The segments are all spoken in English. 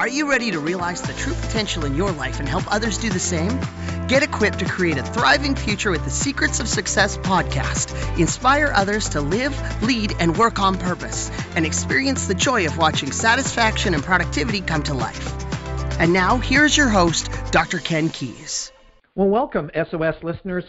Are you ready to realize the true potential in your life and help others do the same? Get equipped to create a thriving future with the Secrets of Success podcast. Inspire others to live, lead, and work on purpose, and experience the joy of watching satisfaction and productivity come to life. And now, here's your host, Dr. Ken Keis. Well, welcome, SOS listeners,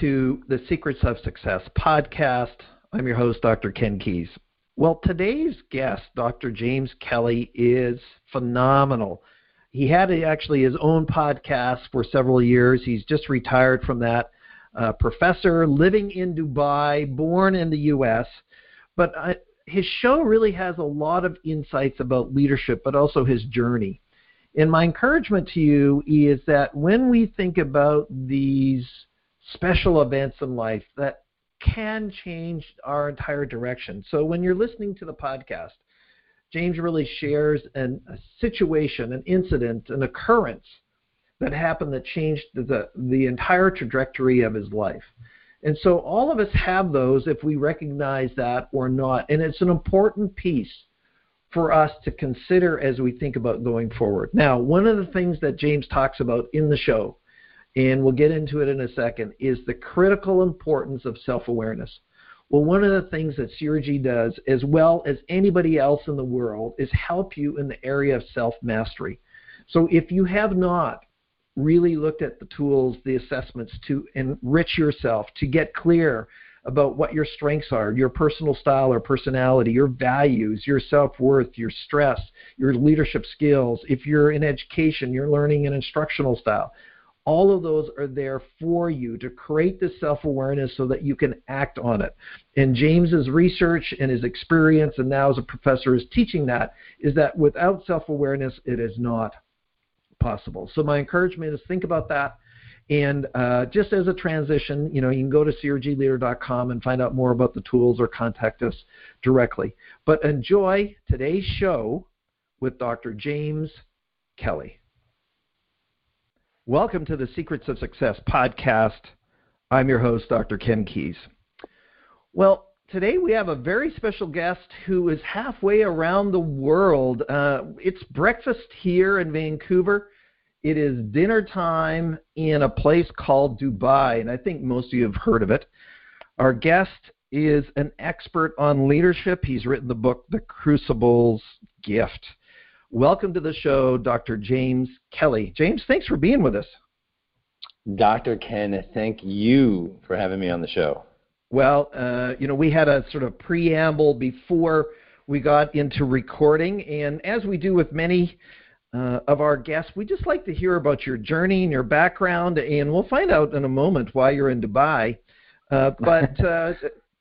to the Secrets of Success podcast. I'm your host, Dr. Ken Keis. Well, today's guest, Dr. James Kelley, is phenomenal. He had actually his own podcast for several years. He's just retired from that. Uh, professor living in Dubai, born in the U.S., but uh, his show really has a lot of insights about leadership, but also his journey. And my encouragement to you is that when we think about these special events in life, that can change our entire direction. So when you're listening to the podcast, James really shares an, a situation, an incident, an occurrence that happened that changed the, the entire trajectory of his life. And so all of us have those if we recognize that or not. And it's an important piece for us to consider as we think about going forward. Now, one of the things that James talks about in the show and we'll get into it in a second, is the critical importance of self awareness. Well, one of the things that CRG does, as well as anybody else in the world, is help you in the area of self mastery. So if you have not really looked at the tools, the assessments to enrich yourself, to get clear about what your strengths are, your personal style or personality, your values, your self worth, your stress, your leadership skills. If you're in education, you're learning an instructional style all of those are there for you to create this self awareness so that you can act on it. And James's research and his experience, and now as a professor, is teaching that is that without self awareness, it is not possible. So my encouragement is think about that. And uh, just as a transition, you know, you can go to crgleader.com and find out more about the tools or contact us directly. But enjoy today's show with Dr. James Kelley. Welcome to the Secrets of Success podcast. I'm your host, Dr. Ken Keis. Well, today we have a very special guest who is halfway around the world. Uh, it's breakfast here in Vancouver. It is dinner time in a place called Dubai, and I think most of you have heard of it. Our guest is an expert on leadership. He's written the book, The Crucible's Gift. Welcome to the show, Dr. James Kelley. James, thanks for being with us. Dr. Ken, thank you for having me on the show. Well, uh, you know, we had a sort of preamble before we got into recording, and as we do with many uh, of our guests, we just like to hear about your journey and your background, and we'll find out in a moment why you're in Dubai. Uh, but uh,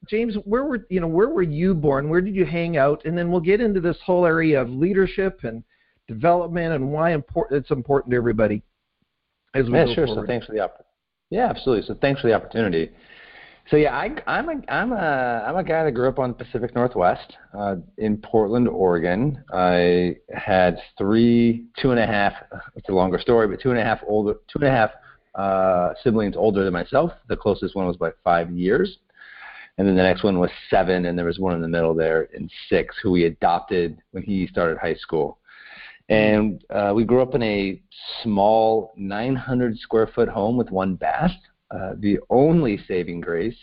James, where were you know where were you born? Where did you hang out? And then we'll get into this whole area of leadership and development and why important it's important to everybody as we yeah, sure. Forward. So thanks for the opportunity. Yeah, absolutely. So thanks for the opportunity. So yeah, I, I'm a I'm a I'm a guy that grew up on the Pacific Northwest uh, in Portland, Oregon. I had three, two and a half. It's a longer story, but two and a half older, two and a half uh, siblings older than myself. The closest one was by five years and then the next one was seven, and there was one in the middle there in six who we adopted when he started high school. And uh, we grew up in a small 900 square foot home with one bath. Uh, the only saving grace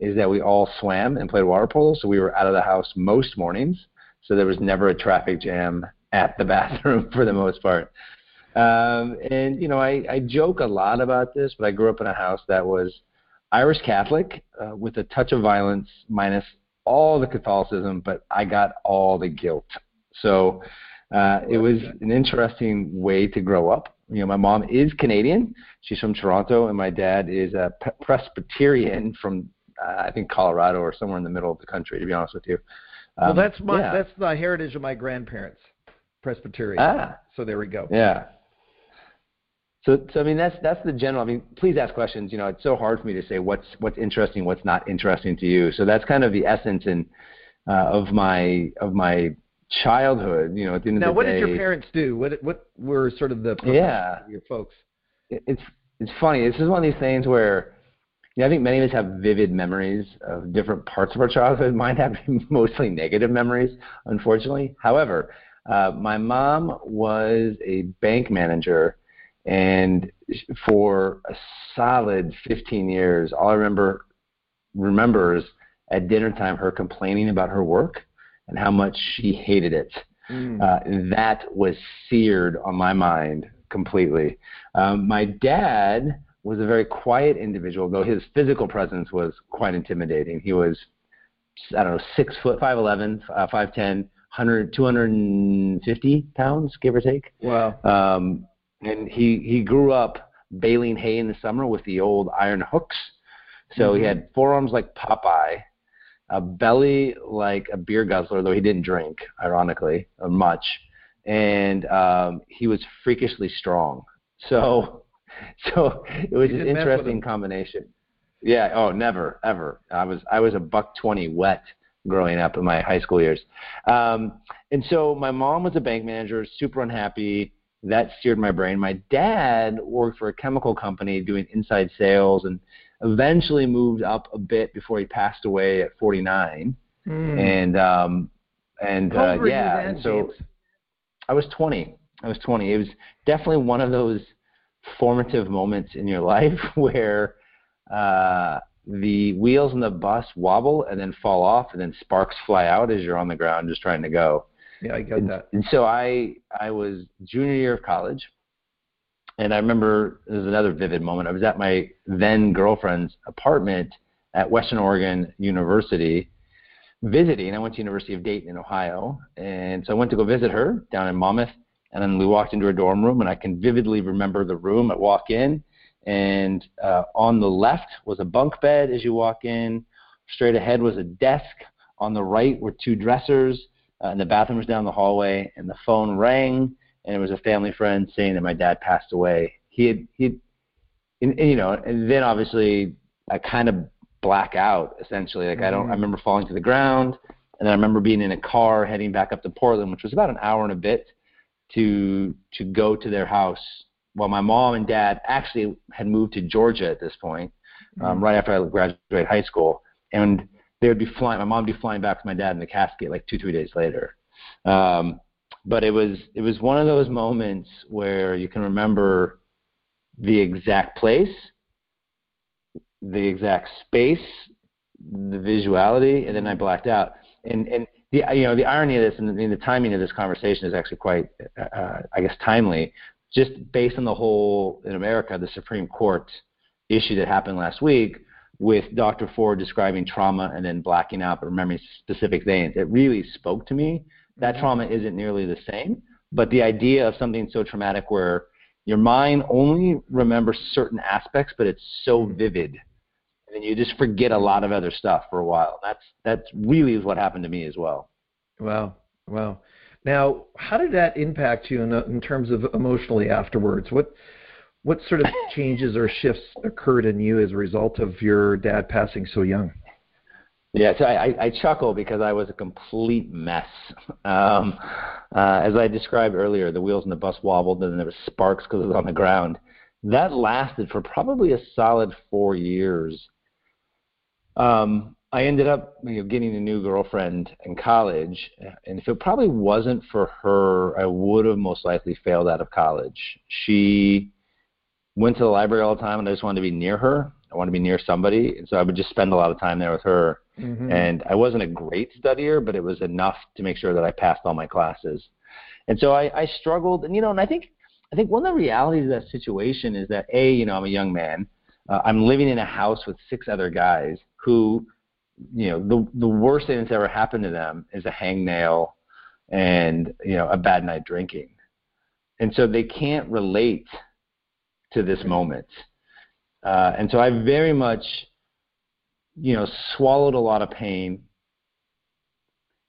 is that we all swam and played water polo, so we were out of the house most mornings, so there was never a traffic jam at the bathroom for the most part. Um, and you know, I, I joke a lot about this, but I grew up in a house that was Irish Catholic uh, with a touch of violence, minus all the Catholicism, but I got all the guilt. So uh, it was an interesting way to grow up. You know, my mom is Canadian; she's from Toronto, and my dad is a Presbyterian from uh, I think Colorado or somewhere in the middle of the country. To be honest with you. Um, well, that's my yeah. that's the heritage of my grandparents, Presbyterian. Ah, so there we go. Yeah. So, so I mean, that's that's the general. I mean, please ask questions. You know, it's so hard for me to say what's what's interesting, what's not interesting to you. So that's kind of the essence and uh, of my of my childhood. You know, at the end now, of the what day. Now, what did your parents do? What what were sort of the yeah your folks? It's it's funny. This is one of these things where. You know, I think many of us have vivid memories of different parts of our childhood. Mine have mostly negative memories, unfortunately. However, Uh, my mom was a bank manager, and for a solid 15 years, all I remember remembers at dinner time her complaining about her work and how much she hated it. Mm. Uh, that was seared on my mind completely. Um, my dad was a very quiet individual, though his physical presence was quite intimidating. He was, I don't know, six foot, five eleven, uh, five ten, 100, 250 pounds, give or take. Wow. Um, and he he grew up baling hay in the summer with the old iron hooks. So mm-hmm. he had forearms like Popeye, a belly like a beer guzzler, though he didn't drink, ironically, much, and um, he was freakishly strong. So, so it was an interesting combination. Yeah. Oh, never, ever. I was I was a buck twenty wet growing up in my high school years. Um, and so my mom was a bank manager, super unhappy. That steered my brain. My dad worked for a chemical company doing inside sales and eventually moved up a bit before he passed away at 49. Mm. And um, and uh, yeah, and so I was 20. I was 20. It was definitely one of those formative moments in your life where uh, the wheels in the bus wobble and then fall off, and then sparks fly out as you're on the ground just trying to go. Yeah, I get that. And so I I was junior year of college, and I remember there's another vivid moment. I was at my then girlfriend's apartment at Western Oregon University visiting. I went to University of Dayton in Ohio, and so I went to go visit her down in Monmouth. And then we walked into her dorm room, and I can vividly remember the room. I walk in, and uh, on the left was a bunk bed as you walk in. Straight ahead was a desk. On the right were two dressers, uh, and the bathroom was down the hallway. And the phone rang, and it was a family friend saying that my dad passed away. He had he, had, and, and, you know, and then obviously I kind of black out essentially. Like. I don't, I mm-hmm. remember falling to the ground, and then I remember being in a car heading back up to Portland, which was about an hour and a bit to to go to their house. While my mom and dad actually had moved to Georgia at this point, um, mm-hmm. um, right after I graduated high school, and they would be flying. My mom would be flying back with my dad in the casket like two, three days later. Um, but it was it was one of those moments where you can remember the exact place, the exact space, the visuality, and then I blacked out. And and the you know the irony of this and the, and the timing of this conversation is actually quite uh, I guess timely, just based on the whole in America the Supreme Court issue that happened last week with Dr. Ford describing trauma and then blacking out but remembering specific things. It really spoke to me that mm-hmm. trauma isn't nearly the same. But the idea of something so traumatic where your mind only remembers certain aspects, but it's so mm-hmm. vivid, and then you just forget a lot of other stuff for a while. That's that's really is what happened to me as well. Wow, wow. Now, how did that impact you in, in terms of emotionally afterwards? What what sort of changes or shifts occurred in you as a result of your dad passing so young? Yeah, so I, I chuckle because I was a complete mess. Um, uh, as I described earlier, the wheels in the bus wobbled and there was sparks because it was on the ground. That lasted for probably a solid four years. Um, I ended up you know, getting a new girlfriend in college, and if it probably wasn't for her, I would have most likely failed out of college. She went to the library all the time, and I just wanted to be near her. I wanted to be near somebody, and so I would just spend a lot of time there with her. Mm-hmm. And I wasn't a great studier, but it was enough to make sure that I passed all my classes. And so I, I struggled, and you know, and I think I think one of the realities of that situation is that a, you know, I'm a young man. Uh, I'm living in a house with six other guys who, you know, the the worst thing that's ever happened to them is a hangnail and you know a bad night drinking, and so they can't relate to this moment. Uh, and so I very much you know, swallowed a lot of pain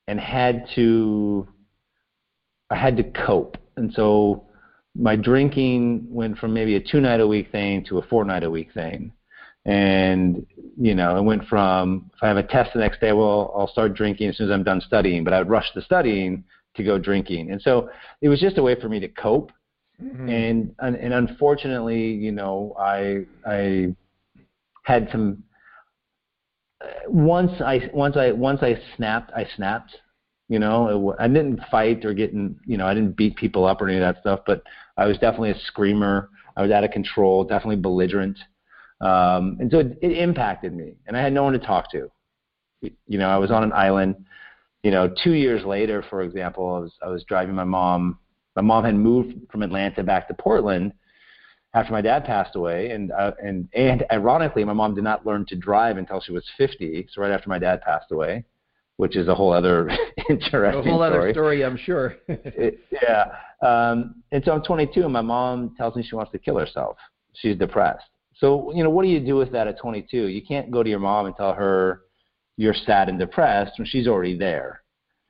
and had to I had to cope. And so my drinking went from maybe a two night a week thing to a four night a week thing. And, you know, it went from if I have a test the next day, well, I'll start drinking as soon as I'm done studying, but I would rush the studying to go drinking. And so it was just a way for me to cope. Mm-hmm. And, and and unfortunately, you know, I I had some once I once I once I snapped, I snapped. You know, it, I didn't fight or get in, you know, I didn't beat people up or any of that stuff, but I was definitely a screamer. I was out of control, definitely belligerent. Um, and so it, it impacted me, and I had no one to talk to. You know, I was on an island. You know, two years later, for example, I was I was driving my mom. My mom had moved from Atlanta back to Portland after my dad passed away, and uh, and and ironically, my mom did not learn to drive until she was 50, so right after my dad passed away, which is a whole other interesting a whole story. other story, I'm sure. it, yeah, um, and so I'm 22, and my mom tells me she wants to kill herself. She's depressed. So you know, what do you do with that at 22? You can't go to your mom and tell her you're sad and depressed when she's already there.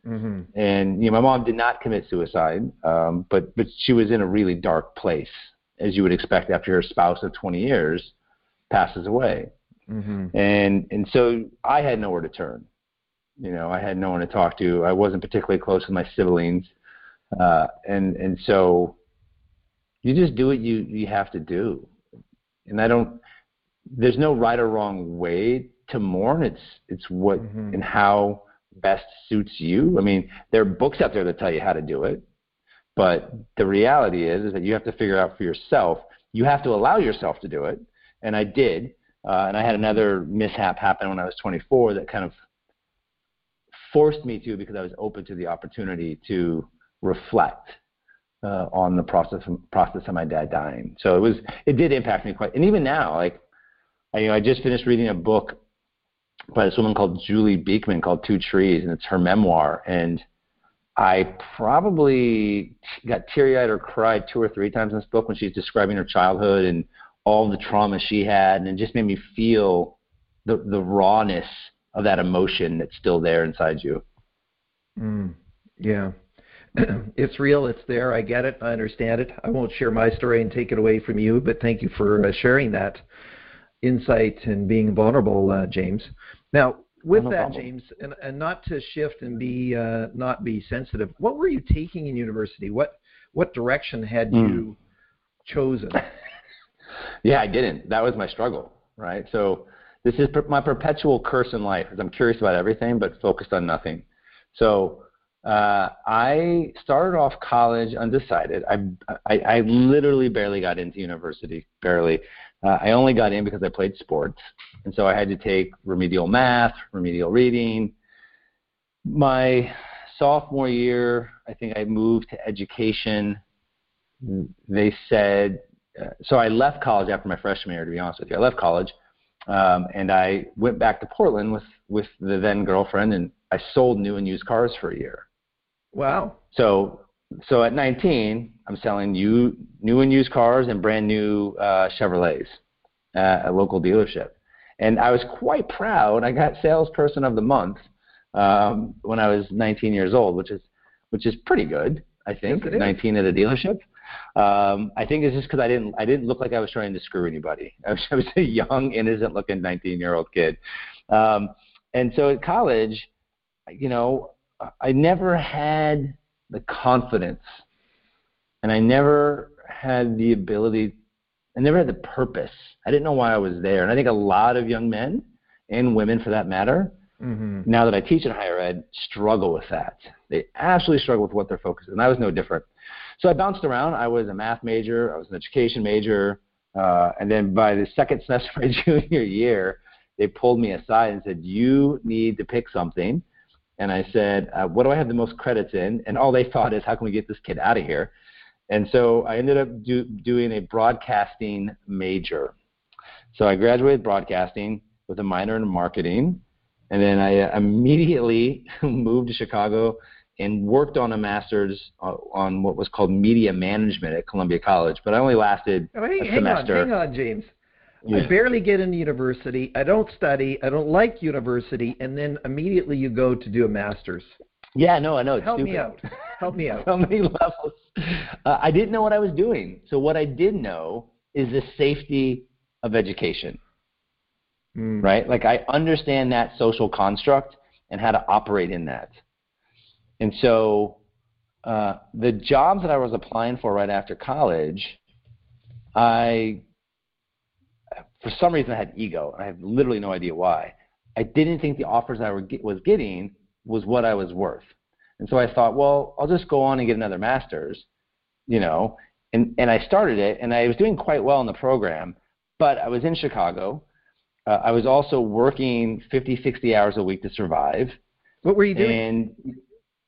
Mm-hmm. And you know, my mom did not commit suicide, um, but but she was in a really dark place, as you would expect after your spouse of 20 years passes away. Mm-hmm. And and so I had nowhere to turn. You know, I had no one to talk to. I wasn't particularly close with my siblings, uh, and and so you just do what you you have to do. And I don't. There's no right or wrong way to mourn. It's it's what mm-hmm. and how best suits you. I mean, there are books out there that tell you how to do it, but the reality is is that you have to figure out for yourself. You have to allow yourself to do it, and I did. Uh, and I had another mishap happen when I was 24 that kind of forced me to because I was open to the opportunity to reflect uh, on the process process of my dad dying. So it was it did impact me quite. And even now, like I, you know, I just finished reading a book by this woman called Julie Beekman called Two Trees, and it's her memoir. And I probably got teary eyed or cried two or three times in this book when she's describing her childhood and all the trauma she had, and it just made me feel the the rawness of that emotion that's still there inside you. Mm, yeah. it's real. It's there. I get it. I understand it. I won't share my story and take it away from you, but thank you for uh, sharing that insight and being vulnerable, uh, James. Now, with that, problem. James, and, and not to shift and be uh, not be sensitive, what were you taking in university? What what direction had mm. you chosen? yeah, I didn't. That was my struggle, right? So this is per- my perpetual curse in life, is I'm curious about everything but focused on nothing. So uh, I started off college undecided. I, I I literally barely got into university, barely. Uh, I only got in because I played sports, and so I had to take remedial math, remedial reading. My sophomore year, I think I moved to education. They said, uh, so I left college after my freshman year. To be honest with you, I left college, um, and I went back to Portland with with the then girlfriend, and I sold new and used cars for a year. Wow. So so at 19, I'm selling new, new and used cars and brand new uh, Chevrolets at a local dealership. And I was quite proud. I got salesperson of the month um, when I was 19 years old, which is which is pretty good. I think yes, 19 at a dealership. Um, I think it's just because I didn't I didn't look like I was trying to screw anybody. I was, I was a young, innocent looking 19 year old kid. Um, and so at college, you know, I never had the confidence, and I never had the ability. I never had the purpose. I didn't know why I was there, and I think a lot of young men and women, for that matter, mm-hmm. now that I teach in higher ed, struggle with that. They absolutely struggle with what their focus is. And I was no different. So I bounced around. I was a math major. I was an education major. Uh, and then by the second semester of my junior year, they pulled me aside and said, "You need to pick something." And I said, uh, "What do I have the most credits in?" And all they thought is, "How can we get this kid out of here?" And so I ended up do, doing a broadcasting major. So I graduated broadcasting with a minor in marketing, and then I uh, immediately moved to Chicago and worked on a master's uh, on what was called media management at Columbia College. But I only lasted oh, hey, a hang semester. On, hang on, James. Yeah. I barely get into university. I don't study. I don't like university, and then immediately you go to do a master's. Yeah, no, I know. It's Help stupid. me out. Help me out. so many levels. Uh, I didn't know what I was doing. So what I did know is the safety of education. Mm. Right? Like I understand that social construct and how to operate in that. And so uh, the jobs that I was applying for right after college, I for some reason I had ego. And I have literally no idea why. I didn't think the offers I was getting was what I was worth. And so I thought, well, I'll just go on and get another master's, you know. And and I started it, and I was doing quite well in the program, but I was in Chicago. Uh, I was also working 50, 60 hours a week to survive. What were you doing? And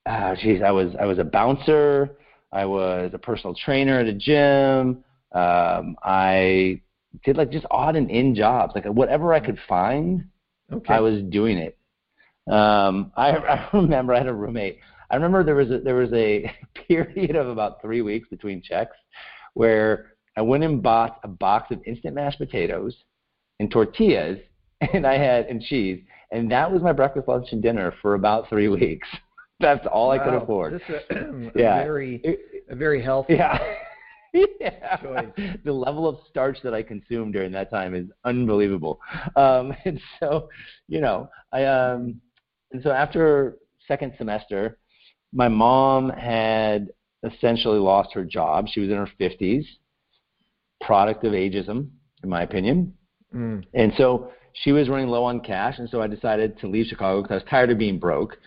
uh, geez, I was I was a bouncer. I was a personal trainer at a gym. Um, I did like just odd and in jobs, like whatever I could find. Okay. I was doing it. Um, I, I remember I had a roommate. I remember there was a, there was a period of about three weeks between checks where I went and bought a box of instant mashed potatoes and tortillas, and I had and cheese, and that was my breakfast, lunch, and dinner for about three weeks. That's all wow. I could afford. This a, a yeah. very a very healthy. Yeah. Yeah. Choice. The level of starch that I consumed during that time is unbelievable. Um, and so, you know, I um, and so after second semester, my mom had essentially lost her job. She was in her 50s, product of ageism, in my opinion. Mm. And so she was running low on cash, and so I decided to leave Chicago because I was tired of being broke.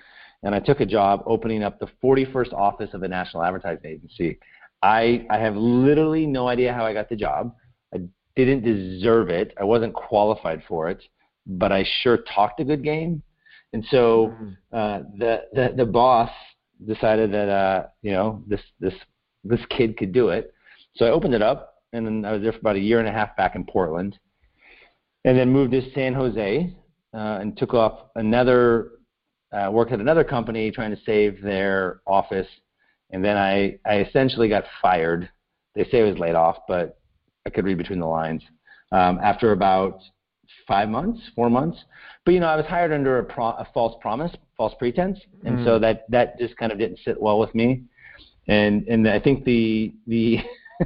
And I took a job opening up the 41st office of a national advertising agency. I, I have literally no idea how I got the job. I didn't deserve it. I wasn't qualified for it, but I sure talked a good game. And so mm-hmm. uh, the, the the boss decided that uh, you know this this this kid could do it. So I opened it up, and then I was there for about a year and a half back in Portland, and then moved to San Jose uh, and took off another uh, worked at another company trying to save their office, and then I I essentially got fired. They say I was laid off, but I could read between the lines. Um, after about five months, four months. But you know, I was hired under a, pro- a false promise, false pretense, and mm. so that that just kind of didn't sit well with me. And and I think the the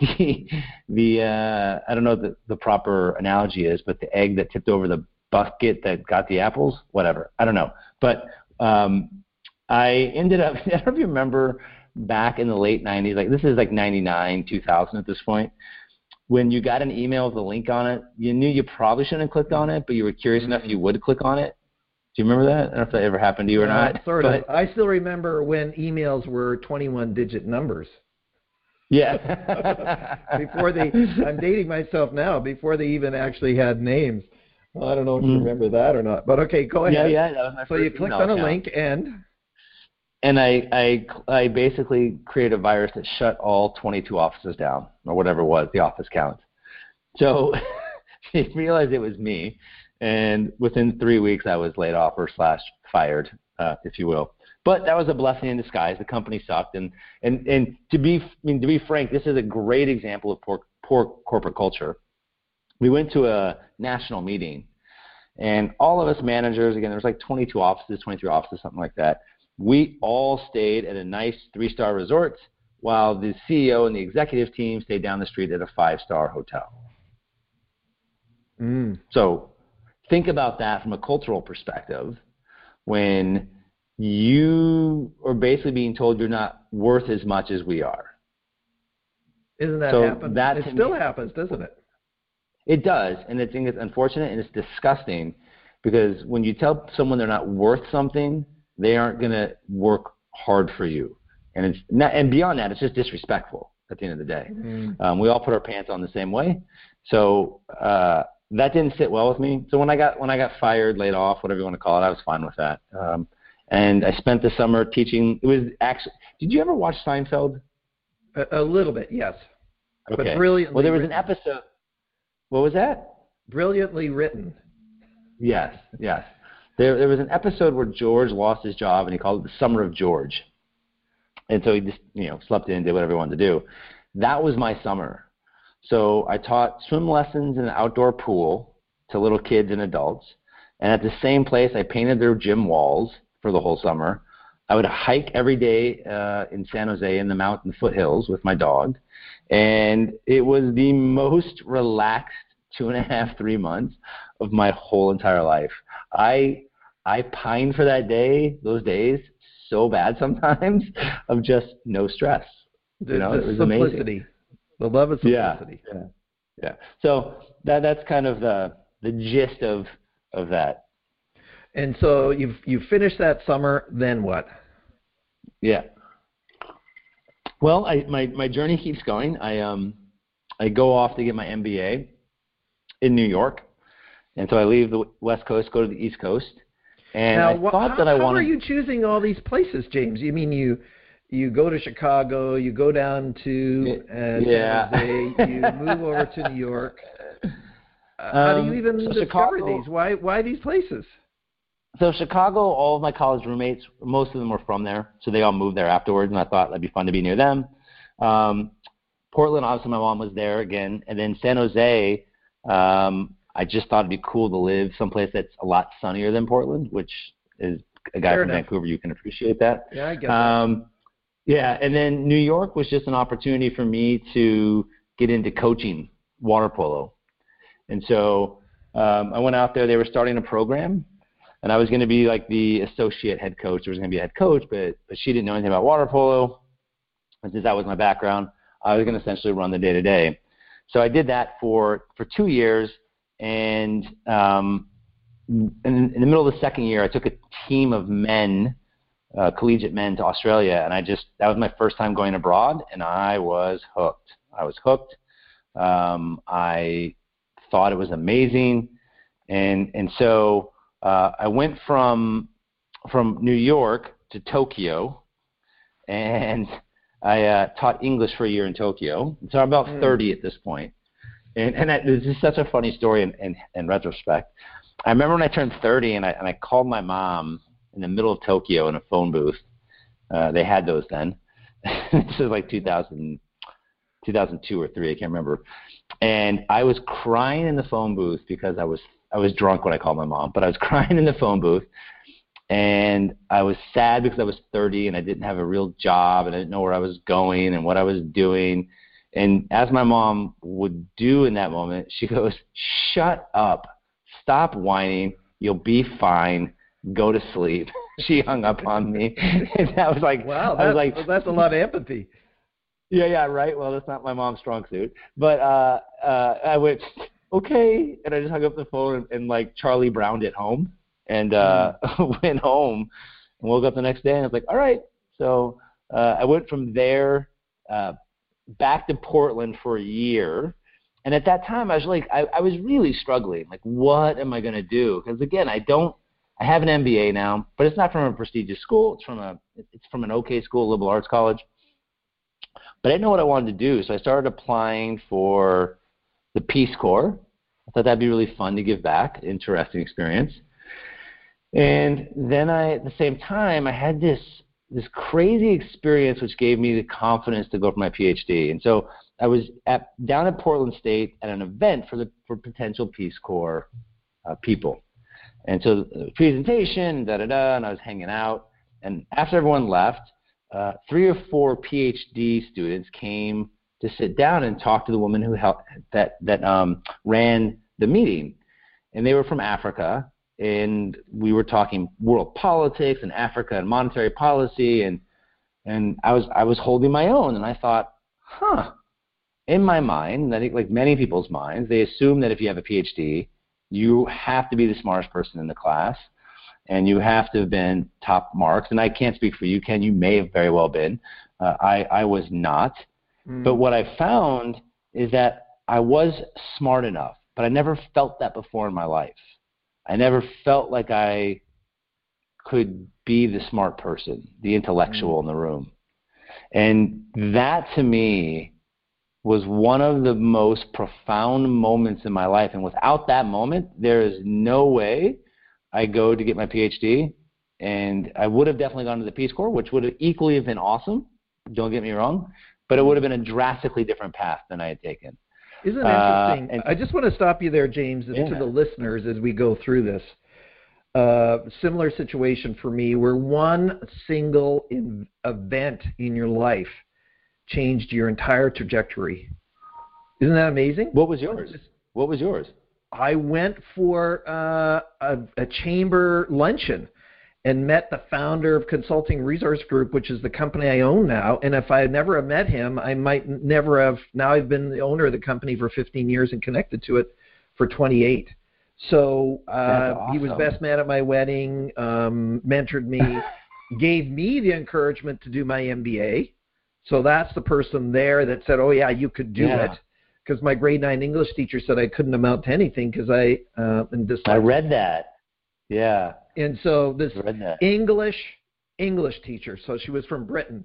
the the uh, I don't know the the proper analogy is, but the egg that tipped over the bucket that got the apples, whatever. I don't know, but um, I ended up. I don't know if you remember back in the late '90s, like this is like '99, 2000 at this point when you got an email with a link on it, you knew you probably shouldn't have clicked on it, but you were curious mm-hmm. enough you would click on it. Do you remember that? I don't know if that ever happened to you or uh, not. Sort but, of. I still remember when emails were 21 digit numbers. Yeah. before they, I'm dating myself now. Before they even actually had names. Well, I don't know if you mm. remember that or not. But okay, go ahead. Yeah, yeah. That was my so you clicked on a account. link and and I, I, I basically created a virus that shut all 22 offices down, or whatever it was, the office count. So they realized it was me, and within three weeks I was laid off or slash fired, uh, if you will. But that was a blessing in disguise. The company sucked, and and and to be I mean to be frank, this is a great example of poor poor corporate culture. We went to a national meeting, and all of us managers again, there was like 22 offices, 23 offices, something like that we all stayed at a nice three star resort while the CEO and the executive team stayed down the street at a five star hotel. Mm. So think about that from a cultural perspective when you are basically being told you're not worth as much as we are. Isn't that so happen? That it still me, happens, doesn't it? It does, and it's, it's unfortunate and it's disgusting because when you tell someone they're not worth something, they aren't going to work hard for you. And it's not, and beyond that, it's just disrespectful at the end of the day. Mm-hmm. Um, we all put our pants on the same way. So uh, that didn't sit well with me. So when I got when I got fired, laid off, whatever you want to call it, I was fine with that. Um, and I spent the summer teaching. It was actually. Did you ever watch Seinfeld? A, a little bit, yes. Okay. But brilliantly. Well, there was written. an episode. What was that? Brilliantly written. Yes, yes. There, there was an episode where George lost his job, and he called it the Summer of George. And so he just, you know, slept in, and did whatever he wanted to do. That was my summer. So I taught swim lessons in an outdoor pool to little kids and adults. And at the same place, I painted their gym walls for the whole summer. I would hike every day uh, in San Jose in the mountain foothills with my dog. And it was the most relaxed two and a half, three months of my whole entire life. I I pine for that day, those days, so bad sometimes of just no stress. The, you know, the it was simplicity, amazing. the love of simplicity. Yeah, yeah, yeah. So that that's kind of the the gist of of that. And so you've you finished that summer. Then what? Yeah. Well, I, my my journey keeps going. I um I go off to get my MBA in New York, and so I leave the West Coast, go to the East Coast, and now, I thought how, that I wanted. How are you choosing all these places, James? You mean you you go to Chicago, you go down to uh, yeah. San Jose, you move over to New York. Uh, how do you Um, even so discover Chicago- these? Why why these places? So Chicago, all of my college roommates, most of them were from there, so they all moved there afterwards, and I thought that'd be fun to be near them. Um, Portland, obviously, my mom was there again, and then San Jose. Um, I just thought it'd be cool to live someplace that's a lot sunnier than Portland, which is a guy Fair from enough. Vancouver. You can appreciate that. Yeah, I get that. Um, yeah, and then New York was just an opportunity for me to get into coaching water polo, and so um, I went out there. They were starting a program, and I was going to be like the associate head coach. There was going to be a head coach, but but she didn't know anything about water polo, and since that was my background, I was going to essentially run the day to day. So I did that for for two years, and um, in, in the middle of the second year, I took a team of men uh, collegiate men to Australia, and I just that was my first time going abroad, and I was hooked. I was hooked. Um, I thought it was amazing, and and so uh, I went from from New York to Tokyo, and I uh, taught English for a year in Tokyo. So I'm about Mm. 30 at this point, and and I, this is such a funny story in, in in retrospect. I remember when I turned 30, and I and I called my mom in the middle of Tokyo in a phone booth. Uh, they had those then. this is like 2000, 2002 or three. I can't remember. And I was crying in the phone booth because I was I was drunk when I called my mom, but I was crying in the phone booth. And I was sad because I was 30 and I didn't have a real job and I didn't know where I was going and what I was doing. And as my mom would do in that moment, she goes, "Shut up. Stop whining. You'll be fine go to sleep. she hung up on me, and that was like, Wow, I was that's, like, that's a lot of empathy. yeah, yeah, right. Well, that's not my mom's strong suit, but uh, uh, I went, okay, and I just hung up the phone and, and like Charlie Browned it home, and uh, went home, and woke up the next day, and I was like, all right. So uh, I went from there uh, back to Portland for a year. And at that time, I was like, I, I was really struggling. Like, what am I going to do? Because again, I don't I have an MBA now, but it's not from a prestigious school. It's from a it's from an okay school, liberal arts college. But I didn't know what I wanted to do, so I started applying for the Peace Corps. I thought that'd be really fun to give back, interesting experience. And then I, at the same time, I had this this crazy experience which gave me the confidence to go for my PhD. And so I was at down at Portland State at an event for the for potential Peace Corps uh, people. And so the presentation, da da da, and I was hanging out. And after everyone left, uh, three or four PhD students came to sit down and talk to the woman who helped that that um, ran the meeting, and they were from Africa. And we were talking world politics and Africa and monetary policy, and and I was I was holding my own, and I thought, huh. In my mind, and I think like many people's minds, they assume that if you have a PhD, you have to be the smartest person in the class and you have to have been top marks and i can't speak for you ken you may have very well been uh, i i was not Mm. but what i found is that i was smart enough but i never felt that before in my life i never felt like i could be the smart person the intellectual in the room and that to me was one of the most profound moments in my life. And without that moment, there is no way I go to get my PhD. And I would have definitely gone to the Peace Corps, which would have equally have been awesome. Don't get me wrong, but it would have been a drastically different path than I had taken. Isn't it Uh, interesting? and- I just want to stop you there, James, and to the listeners as we go through this. Uh, similar situation for me, where one single in, event in your life changed your entire trajectory. Isn't that amazing? What was yours? What was yours? I went for uh, a, a chamber luncheon and met the founder of Consulting Resource Group, which is the company I own now. And if I had never have met him, I might never have. Now I've been the owner of the company for 15 years and connected to it for 28. So uh, That's he was best man at my wedding, um, mentored me. gave me the encouragement to do my MBA. So that's the person there that said, "Oh yeah, you could do yeah. it." Because my grade nine English teacher said I couldn't amount to anything because I uh, and I read that. Yeah. And so this English English teacher, so she was from Britain,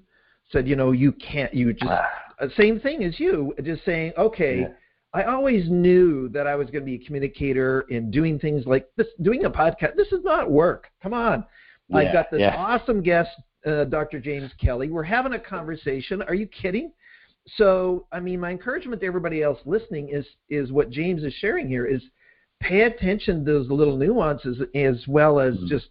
said, you know, you can't, you just ah. uh, same thing as you, just saying, okay. Yeah. I always knew that I was going to be a communicator in doing things like this, doing a podcast. This is not work. Come on. Yeah, I got this yeah. awesome guest, uh, Dr. James Kelley. We're having a conversation. Are you kidding? So, I mean, my encouragement to everybody else listening is is what James is sharing here is pay attention to those little nuances as well as mm-hmm. just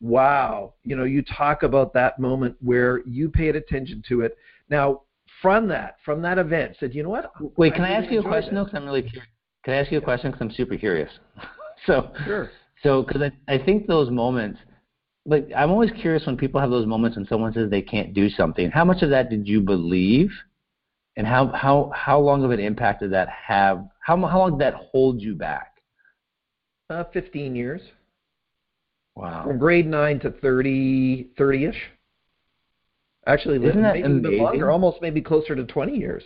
wow, you know, you talk about that moment where you paid attention to it. Now, from that, from that event, said, you know what? Wait, can I, I ask you a question though? Because I'm really curious. Can I ask you a question? Because I'm super curious. so, sure. So, because I, I think those moments, like, I'm always curious when people have those moments when someone says they can't do something. How much of that did you believe? And how how how long of an impact did that have? How how long did that hold you back? Uh, 15 years. Wow. From grade nine to 30, 30-ish. Actually, Isn't that maybe amazing? longer, almost maybe closer to 20 years.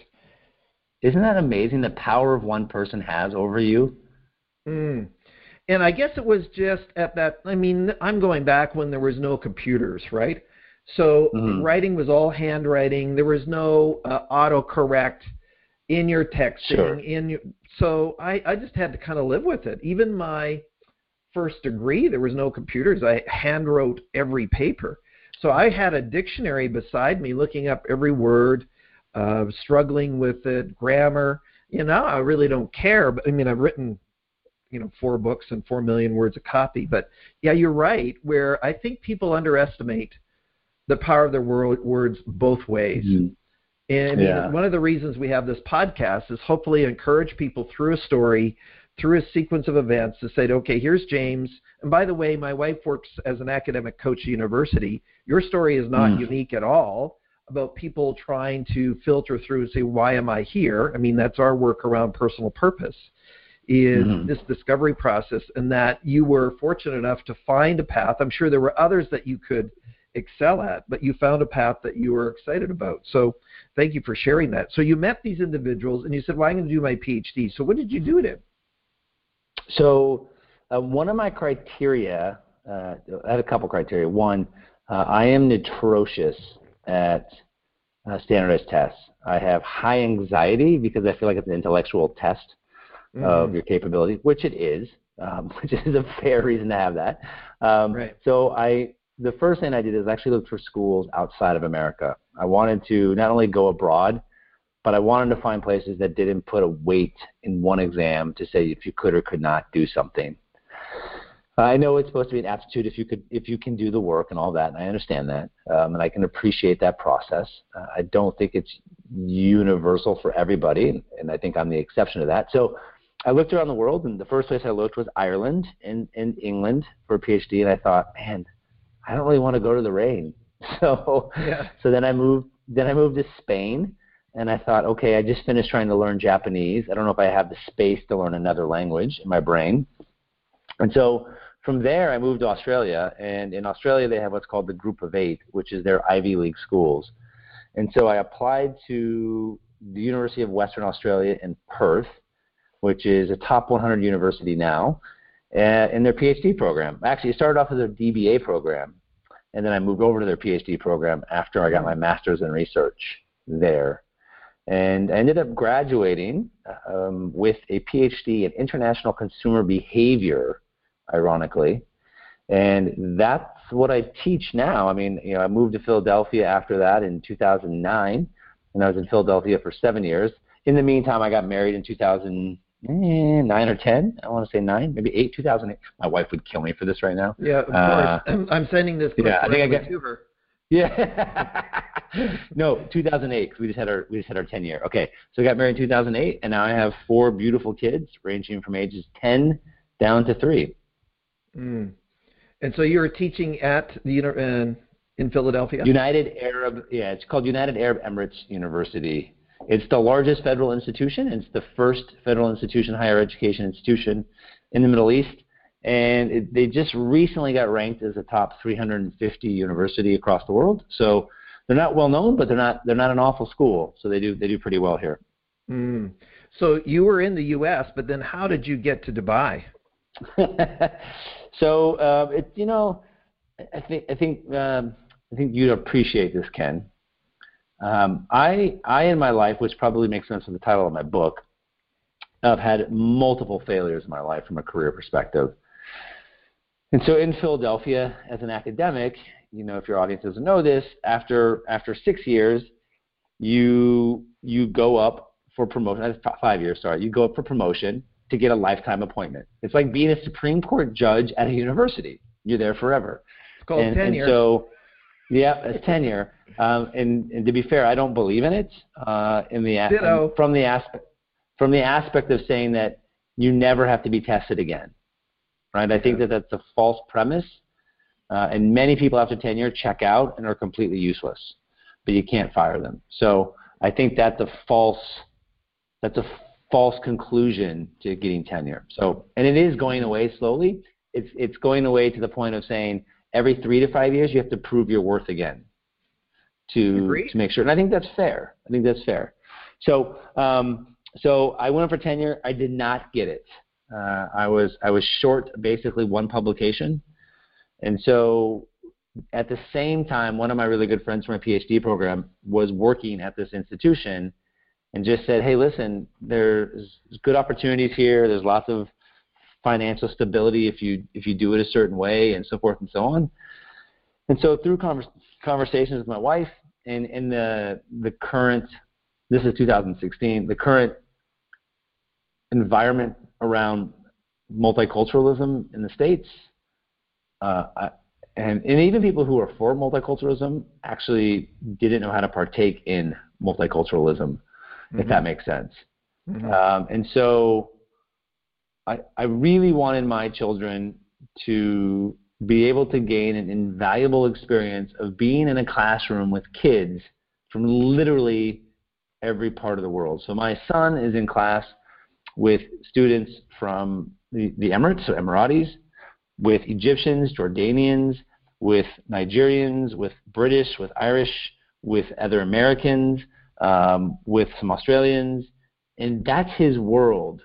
Isn't that amazing? The power of one person has over you. Mm. And I guess it was just at that. I mean, I'm going back when there was no computers, right? So mm-hmm. writing was all handwriting. There was no uh, autocorrect in your texting. Sure. In your, so I, I just had to kind of live with it. Even my first degree, there was no computers. I hand wrote every paper. So I had a dictionary beside me looking up every word, uh, struggling with it, grammar. You know, I really don't care. But I mean, I've written, you know, four books and four million words a copy. But yeah, you're right. Where I think people underestimate the power of their words both ways. Mm-hmm. And I mean, one of the reasons we have this podcast is hopefully encourage people through a story through a sequence of events to say, okay, here's James. And by the way, my wife works as an academic coach at university. Your story is not mm. unique at all about people trying to filter through and say, why am I here? I mean, that's our work around personal purpose is mm-hmm. this discovery process and that you were fortunate enough to find a path. I'm sure there were others that you could excel at, but you found a path that you were excited about. So thank you for sharing that. So you met these individuals and you said, well, I'm going to do my PhD. So what did you do in? So uh, one of my criteria, uh, I had a couple criteria. One, uh, I am atrocious at uh, standardized tests. I have high anxiety because I feel like it's an intellectual test mm-hmm. of your capability, which it is, um, which is a fair reason to have that. Um, right. So I, the first thing I did is actually looked for schools outside of America. I wanted to not only go abroad, but I wanted to find places that didn't put a weight in one exam to say if you could or could not do something. I know it's supposed to be an aptitude if you could if you can do the work and all that, and I understand that, um, and I can appreciate that process. Uh, I don't think it's universal for everybody, and I think I'm the exception to that. So I looked around the world, and the first place I looked was Ireland and, and England for a PhD, and I thought, man, I don't really want to go to the rain. So yeah. so then I moved then I moved to Spain and I thought, okay, I just finished trying to learn Japanese. I don't know if I have the space to learn another language in my brain. And so from there, I moved to Australia, and in Australia, they have what's called the Group of Eight, which is their Ivy League schools. And so I applied to the University of Western Australia in Perth, which is a top 100 university now, in their PhD program. Actually, it started off as their DBA program, and then I moved over to their PhD program after I got my master's in research there and I ended up graduating um, with a PhD in international consumer behavior, ironically. And that's what I teach now. I mean, you know, I moved to Philadelphia after that in 2009, and I was in Philadelphia for seven years. In the meantime, I got married in 2009 or 10. I want to say nine, maybe eight, 2008. My wife would kill me for this right now. Yeah, of uh, course. I'm sending this yeah, I think I got, to her. Yeah. no, 2008. We just had our we just had our 10 year. Okay, so I got married in 2008, and now I have four beautiful kids, ranging from ages 10 down to three. Mm. And so you were teaching at the in, in Philadelphia. United Arab, yeah, it's called United Arab Emirates University. It's the largest federal institution. It's the first federal institution, higher education institution in the Middle East. and it, they just recently got ranked as a top 350 university across the world. So they're not well known, but they're not they're not an awful school. So they do they do pretty well here. Mm. So you were in the U.S., but then how did you get to Dubai? so uh, it, you know, I think I think um, I think you'd appreciate this, Ken. Um, I I in my life, which probably makes sense with the title of my book, I've had multiple failures in my life from a career perspective. And so in Philadelphia, as an academic, you know, if your audience doesn't know this, after after six years, you you go up for promotion. Five years, sorry, you go up for promotion to get a lifetime appointment. It's like being a Supreme Court judge at a university. You're there forever. It's called and, tenure. And so, yeah, it's tenure. Um, and, and to be fair, I don't believe in it. Uh, in the Ditto. from the aspect from the aspect of saying that you never have to be tested again right? I think that that's a false premise, uh, and many people after tenure check out and are completely useless, but you can't fire them. So I think that's a false that's a false conclusion to getting tenure. So and it is going away slowly. It's it's going away to the point of saying every three to five years you have to prove your worth again to to make sure. And I think that's fair. I think that's fair. So um, so I went for tenure. I did not get it. Uh, I was I was short basically one publication, and so at the same time, one of my really good friends from my PhD program was working at this institution, and just said, "Hey, listen, there's good opportunities here. There's lots of financial stability if you if you do it a certain way, and so forth and so on." And so through convers- conversations with my wife and in the the current this is 2016 the current environment around multiculturalism in the states, uh, and and even people who are for multiculturalism actually didn't know how to partake in multiculturalism, mm-hmm. if that makes sense. Mm-hmm. Um, and so, I I really wanted my children to be able to gain an invaluable experience of being in a classroom with kids from literally every part of the world. So my son is in class with students from the, the Emirates, so Emiratis, with Egyptians, Jordanians, with Nigerians, with British, with Irish, with other Americans, um, with some Australians, and that's his world.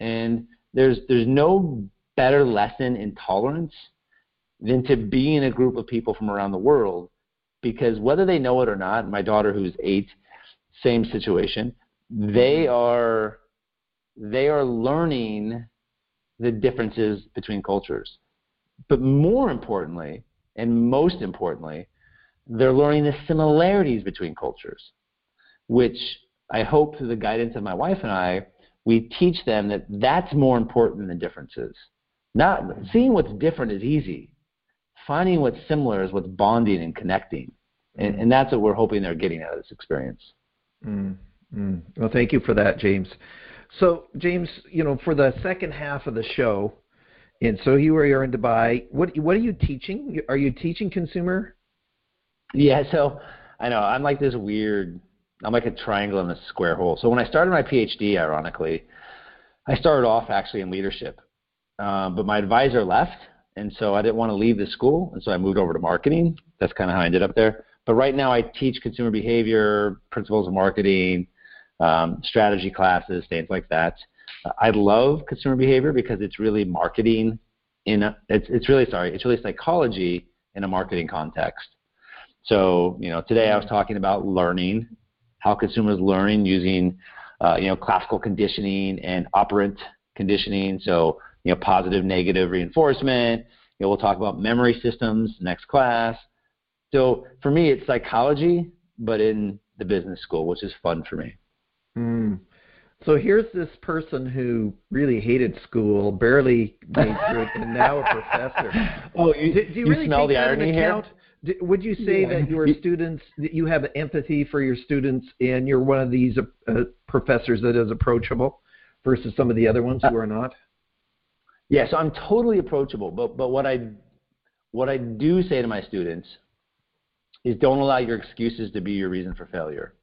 And there's there's no better lesson in tolerance than to be in a group of people from around the world, because whether they know it or not, my daughter who's eight, same situation, they are they are learning the differences between cultures. But more importantly, and most importantly, they're learning the similarities between cultures, which I hope through the guidance of my wife and I, we teach them that that's more important than differences. Not seeing what's different is easy. Finding what's similar is what's bonding and connecting. And, and that's what we're hoping they're getting out of this experience. Mm, mm. Well, thank you for that, James. So, James, you know, for the second half of the show, and so you were here in Dubai. What what are you teaching? Are you teaching consumer? Yeah, so I know I'm like this weird. I'm like a triangle in a square hole. So when I started my PhD, ironically, I started off actually in leadership, um, but my advisor left, and so I didn't want to leave the school, and so I moved over to marketing. That's kind of how I ended up there. But right now, I teach consumer behavior, principles of marketing, um, strategy classes, things like that. I love consumer behavior because it's really marketing in a, it's it's really sorry it's really psychology in a marketing context. So you know today I was talking about learning, how consumers learning using uh, you know classical conditioning and operant conditioning. So you know positive negative reinforcement. You know we'll talk about memory systems next class. So for me it's psychology, but in the business school, which is fun for me. Mm. So here's this person who really hated school, barely made through it, and now a professor. Oh, you, do, do you, you really smell the irony here? Would you say yeah. that your students, that you have empathy for your students, and you're one of these uh, professors that is approachable, versus some of the other ones who are not? Yeah, so I'm totally approachable, but but what I what I do say to my students is don't allow your excuses to be your reason for failure.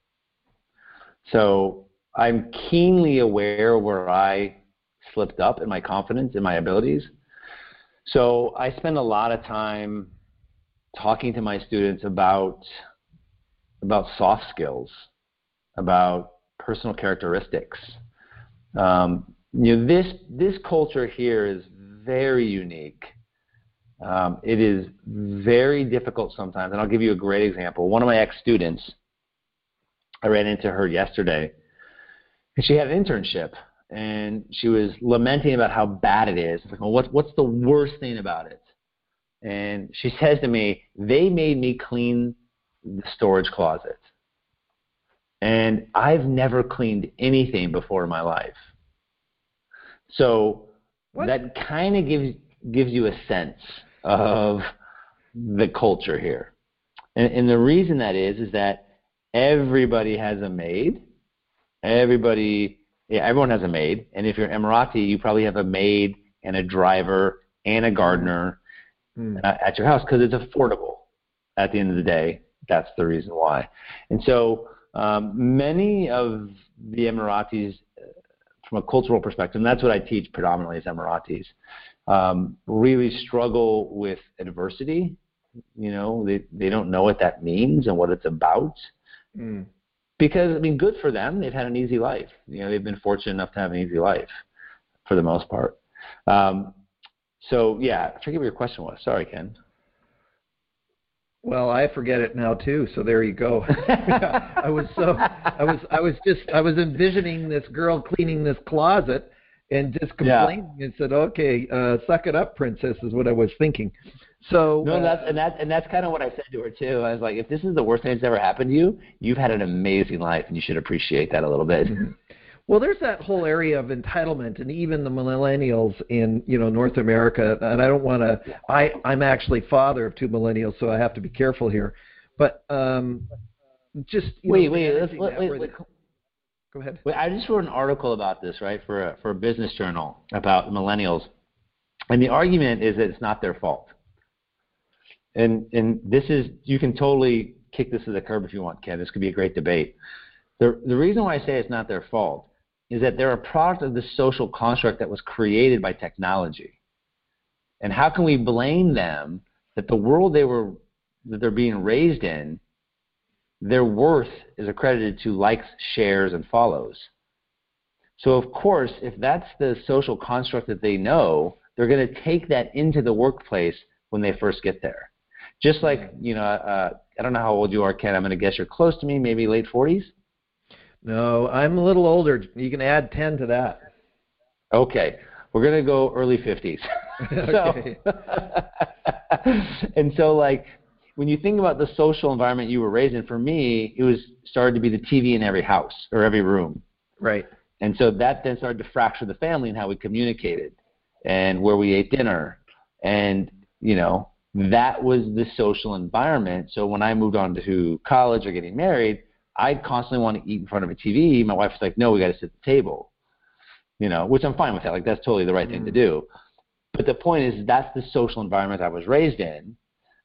So I'm keenly aware where I slipped up in my confidence in my abilities. So I spend a lot of time talking to my students about about soft skills, about personal characteristics. Um, you know, this this culture here is very unique. Um, it is very difficult sometimes, and I'll give you a great example. One of my ex-students, I ran into her yesterday, and she had an internship, and she was lamenting about how bad it is. Like, well, what, what's the worst thing about it? And she says to me, "They made me clean the storage closet, and I've never cleaned anything before in my life." So what? that kind of gives gives you a sense of the culture here. And, and the reason that is is that everybody has a maid. Everybody, yeah, everyone has a maid. And if you're Emirati, you probably have a maid and a driver and a gardener mm. at your house because it's affordable. At the end of the day, that's the reason why. And so um, many of the Emiratis, uh, from a cultural perspective, and that's what I teach predominantly as Emiratis, um, really struggle with adversity. You know, they they don't know what that means and what it's about. Mm. Because I mean, good for them. They've had an easy life. You know, they've been fortunate enough to have an easy life, for the most part. Um, so yeah, I forget what your question was. Sorry, Ken. Well, I forget it now too. So there you go. I was so I was I was just I was envisioning this girl cleaning this closet and just complaining yeah. and said, "Okay, uh, suck it up, princess," is what I was thinking. So no, uh, that's and that's and that's kind of what I said to her too. I was like, if this is the worst thing that's ever happened to you, you've had an amazing life, and you should appreciate that a little bit. Well, there's that whole area of entitlement, and even the millennials in you know North America. And I don't want to. I I'm actually father of two millennials, so I have to be careful here. But um, just wait, know, wait, let's, wait, wait, wait, Go ahead. Wait, I just wrote an article about this, right, for a, for a business journal about millennials, and the argument is that it's not their fault. And and this is you can totally kick this to the curb if you want, Ken. This could be a great debate. The the reason why I say it's not their fault is that they're a product of the social construct that was created by technology. And how can we blame them that the world they were that they're being raised in their worth is accredited to likes, shares, and follows. So, of course, if that's the social construct that they know, they're going to take that into the workplace when they first get there. Just like, you know, uh, I don't know how old you are, Ken. I'm going to guess you're close to me, maybe late 40s? No, I'm a little older. You can add 10 to that. Okay. We're going to go early 50s. okay. and so, like, when you think about the social environment you were raised in, for me, it was started to be the TV in every house or every room. Right. And so that then started to fracture the family and how we communicated and where we ate dinner. And, you know, that was the social environment. So when I moved on to college or getting married, I'd constantly want to eat in front of a TV. My wife was like, no, we got to sit at the table. You know, which I'm fine with that. Like, that's totally the right mm. thing to mm. do. But the point is, that's the social environment I was raised in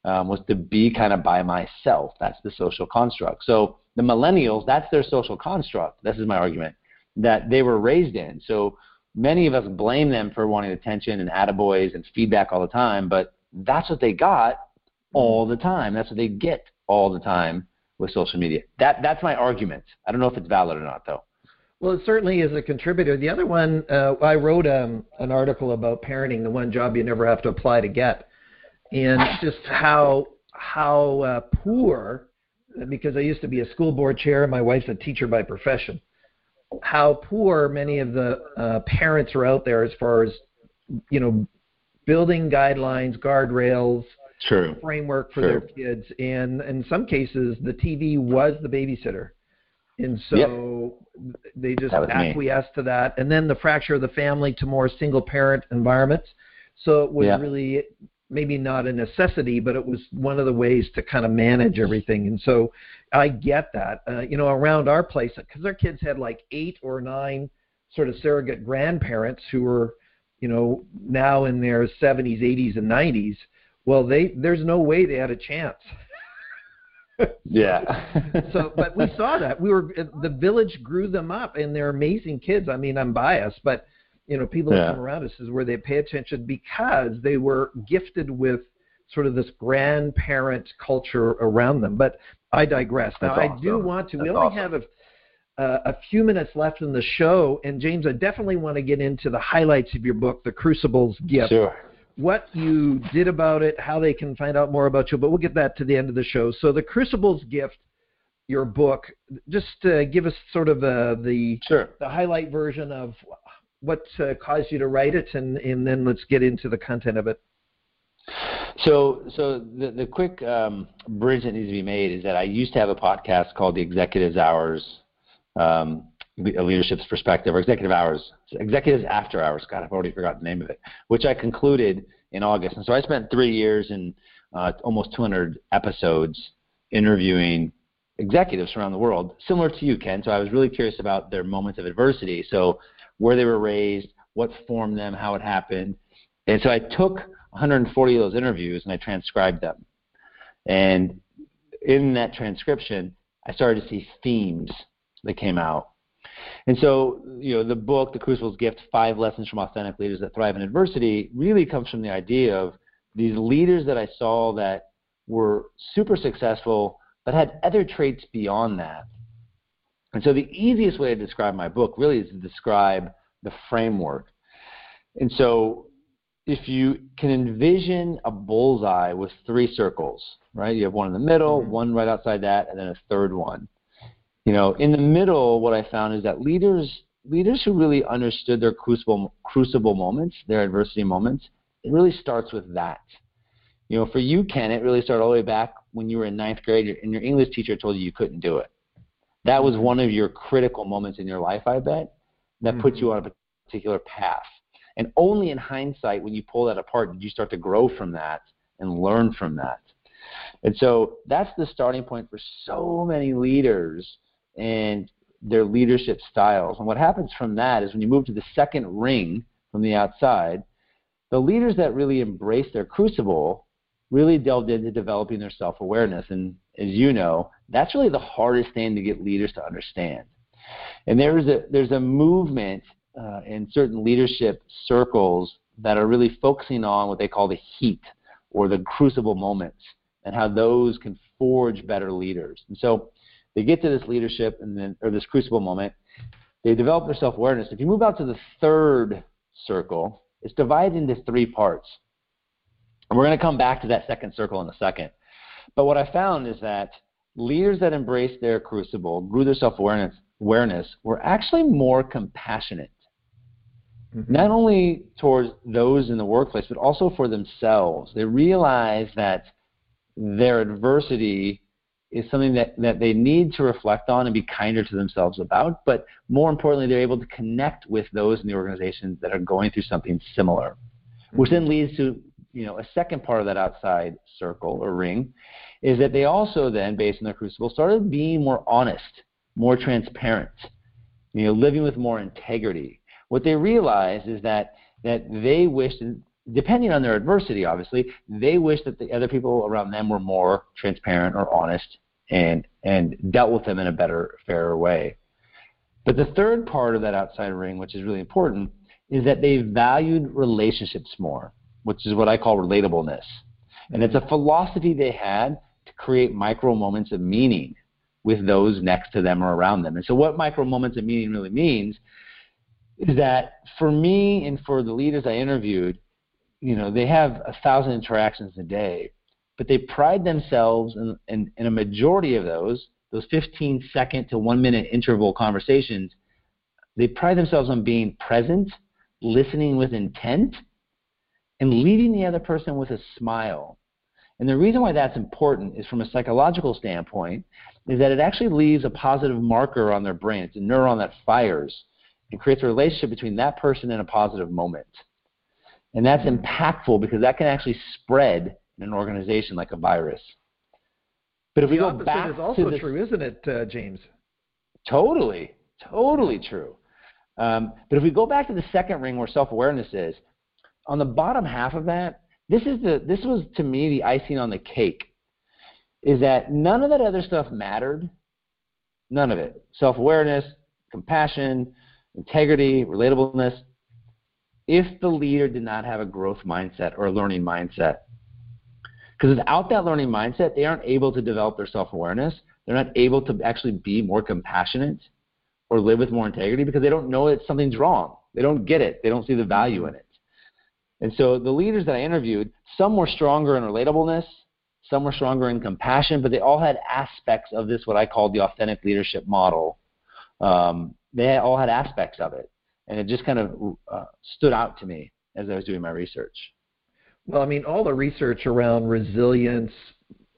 um, was to be kind of by myself. That's the social construct. So the millennials, that's their social construct. This is my argument that they were raised in. So many of us blame them for wanting attention and attaboys and feedback all the time, but that's what they got all the time. That's what they get all the time with social media. That that's my argument. I don't know if it's valid or not, though. Well, it certainly is a contributor. The other one, uh, I wrote um, an article about parenting, the one job you never have to apply to get and just how how uh, poor because I used to be a school board chair and my wife's a teacher by profession. How poor many of the uh, parents are out there as far as you know building guidelines, guardrails, True. framework for True. their kids, and in some cases the TV was the babysitter, and so yep. they just acquiesced me. to that. And then the fracture of the family to more single parent environments. So it was yeah. really maybe not a necessity, but it was one of the ways to kind of manage everything. And so I get that. Uh, you know, around our place, because our kids had like eight or nine sort of surrogate grandparents who were, you know, now in their 70s, 80s, and 90s. Well, they there's no way they had a chance. yeah. so, but we saw that we were the village grew them up, and they're amazing kids. I mean, I'm biased, but you know, people yeah. that come around us is where they pay attention because they were gifted with sort of this grandparent culture around them. But I digress. Now, awesome. I do want to. That's we only awesome. have a uh, a few minutes left in the show, and James, I definitely want to get into the highlights of your book, The Crucible's Gift. Sure. What you did about it, how they can find out more about you, but we'll get that to the end of the show. So, The Crucible's Gift, your book, just uh, give us sort of uh, the sure. the highlight version of what uh, caused you to write it, and, and then let's get into the content of it. So, so the, the quick um, bridge that needs to be made is that I used to have a podcast called the Executives Hours um, a leadership's perspective, or executive hours, executives after hours. God, I've already forgotten the name of it, which I concluded in August. And so I spent three years and uh, almost 200 episodes interviewing executives around the world, similar to you, Ken. So I was really curious about their moments of adversity. So where they were raised, what formed them, how it happened. And so I took 140 of those interviews and I transcribed them. And in that transcription, I started to see themes that came out. And so, you know, the book, The Crucible's Gift, Five Lessons from Authentic Leaders That Thrive in Adversity, really comes from the idea of these leaders that I saw that were super successful, but had other traits beyond that. And so the easiest way to describe my book really is to describe the framework. And so if you can envision a bullseye with three circles, right? You have one in the middle, mm-hmm. one right outside that, and then a third one you know, in the middle, what I found is that leaders leaders who really understood their crucible crucible moments, their adversity moments, it really starts with that. You know, for you, Ken, it really started all the way back when you were in ninth grade and your English teacher told you you couldn't do it. That was one of your critical moments in your life, I bet, that mm-hmm. put you on a particular path. And only in hindsight, when you pull that apart, did you start to grow from that and learn from that. And so that's the starting point for so many leaders and their leadership styles. And what happens from that is when you move to the second ring from the outside, the leaders that really embrace their crucible really delved into developing their self awareness. And as you know, that's really the hardest thing to get leaders to understand. And there's a, there's a movement uh, in certain leadership circles that are really focusing on what they call the heat or the crucible moments and how those can forge better leaders. And so they get to this leadership and then, or this crucible moment. They develop their self awareness. If you move out to the third circle, it's divided into three parts. And we're going to come back to that second circle in a second. But what I found is that leaders that embraced their crucible, grew their self awareness, awareness, were actually more compassionate. Mm-hmm. Not only towards those in the workplace, but also for themselves. They realized that their adversity is something that, that they need to reflect on and be kinder to themselves about. But more importantly, they're able to connect with those in the organization that are going through something similar, mm-hmm. which then leads to you know a second part of that outside circle or ring, is that they also then, based on their crucible, started being more honest, more transparent, you know, living with more integrity. What they realized is that that they wished, depending on their adversity, obviously, they wished that the other people around them were more transparent or honest and and dealt with them in a better, fairer way. But the third part of that outside ring, which is really important, is that they valued relationships more, which is what I call relatableness. And it's a philosophy they had to create micro moments of meaning with those next to them or around them. And so, what micro moments of meaning really means is that for me and for the leaders I interviewed, you know, they have a thousand interactions a day but they pride themselves in, in, in a majority of those, those 15 second to one minute interval conversations, they pride themselves on being present, listening with intent, and leaving the other person with a smile. And the reason why that's important is from a psychological standpoint, is that it actually leaves a positive marker on their brain. It's a neuron that fires and creates a relationship between that person and a positive moment. And that's impactful because that can actually spread in an organization like a virus. But if the we go back is also to true, isn't it, uh, James? Totally, totally true. Um, but if we go back to the second ring where self-awareness is, on the bottom half of that, this is the this was to me the icing on the cake. Is that none of that other stuff mattered? None of it. Self-awareness, compassion, integrity, relatableness. if the leader did not have a growth mindset or a learning mindset. Because without that learning mindset, they aren't able to develop their self awareness. They're not able to actually be more compassionate or live with more integrity because they don't know that something's wrong. They don't get it. They don't see the value in it. And so the leaders that I interviewed, some were stronger in relatableness, some were stronger in compassion, but they all had aspects of this, what I call the authentic leadership model. Um, they all had aspects of it. And it just kind of uh, stood out to me as I was doing my research. Well, I mean, all the research around resilience,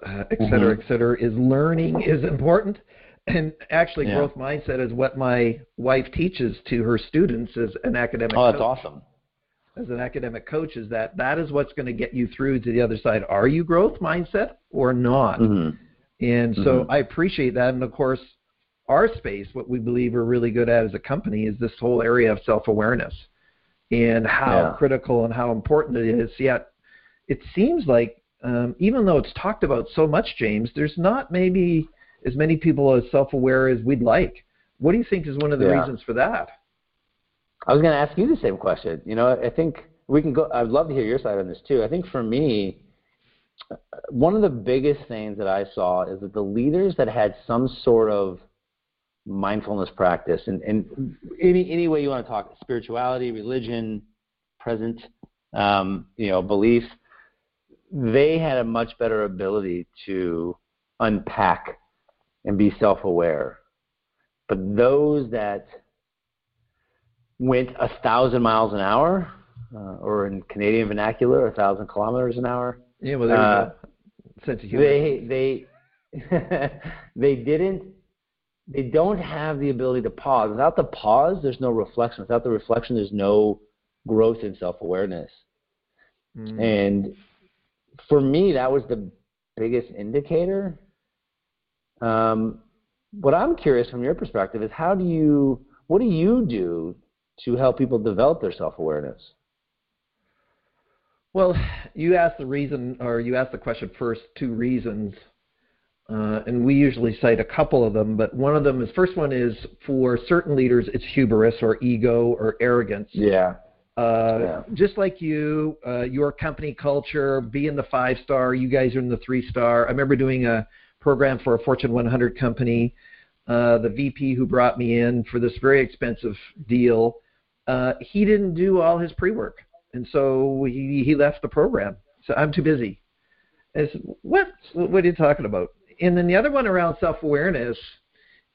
uh, et cetera, mm-hmm. et cetera, is learning is important. And actually, yeah. growth mindset is what my wife teaches to her students as an academic. Oh, that's coach. awesome. As an academic coach, is that that is what's going to get you through to the other side. Are you growth mindset or not? Mm-hmm. And so mm-hmm. I appreciate that. And of course, our space, what we believe we're really good at as a company, is this whole area of self awareness and how yeah. critical and how important it is. Yet, it seems like um, even though it's talked about so much, James, there's not maybe as many people as self aware as we'd like. What do you think is one of the yeah. reasons for that? I was going to ask you the same question. You know, I think we can go. I'd love to hear your side on this too. I think for me, one of the biggest things that I saw is that the leaders that had some sort of mindfulness practice and, and any any way you want to talk spirituality, religion, present, um, you know, beliefs, they had a much better ability to unpack and be self-aware. But those that went a thousand miles an hour, uh, or in Canadian vernacular, a thousand kilometers an hour. Yeah, well, there uh. Sense of humor. They they they didn't. They don't have the ability to pause. Without the pause, there's no reflection. Without the reflection, there's no growth in self-awareness. Mm. And for me, that was the biggest indicator. Um, what I'm curious from your perspective is how do you, what do you do to help people develop their self awareness? Well, you asked the reason, or you asked the question first, two reasons. Uh, and we usually cite a couple of them, but one of them is first one is for certain leaders, it's hubris or ego or arrogance. Yeah. Uh, yeah. Just like you, uh, your company culture, being the five star, you guys are in the three star. I remember doing a program for a Fortune 100 company. Uh, the VP who brought me in for this very expensive deal uh, he didn't do all his pre-work, and so he he left the program. So I'm too busy. I said, what? What are you talking about? And then the other one around self-awareness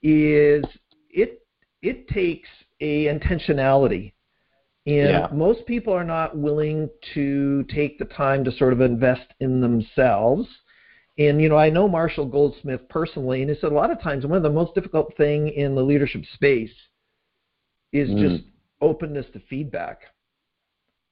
is it it takes a intentionality. And yeah. most people are not willing to take the time to sort of invest in themselves. And you know, I know Marshall Goldsmith personally, and he said a lot of times one of the most difficult thing in the leadership space is mm. just openness to feedback.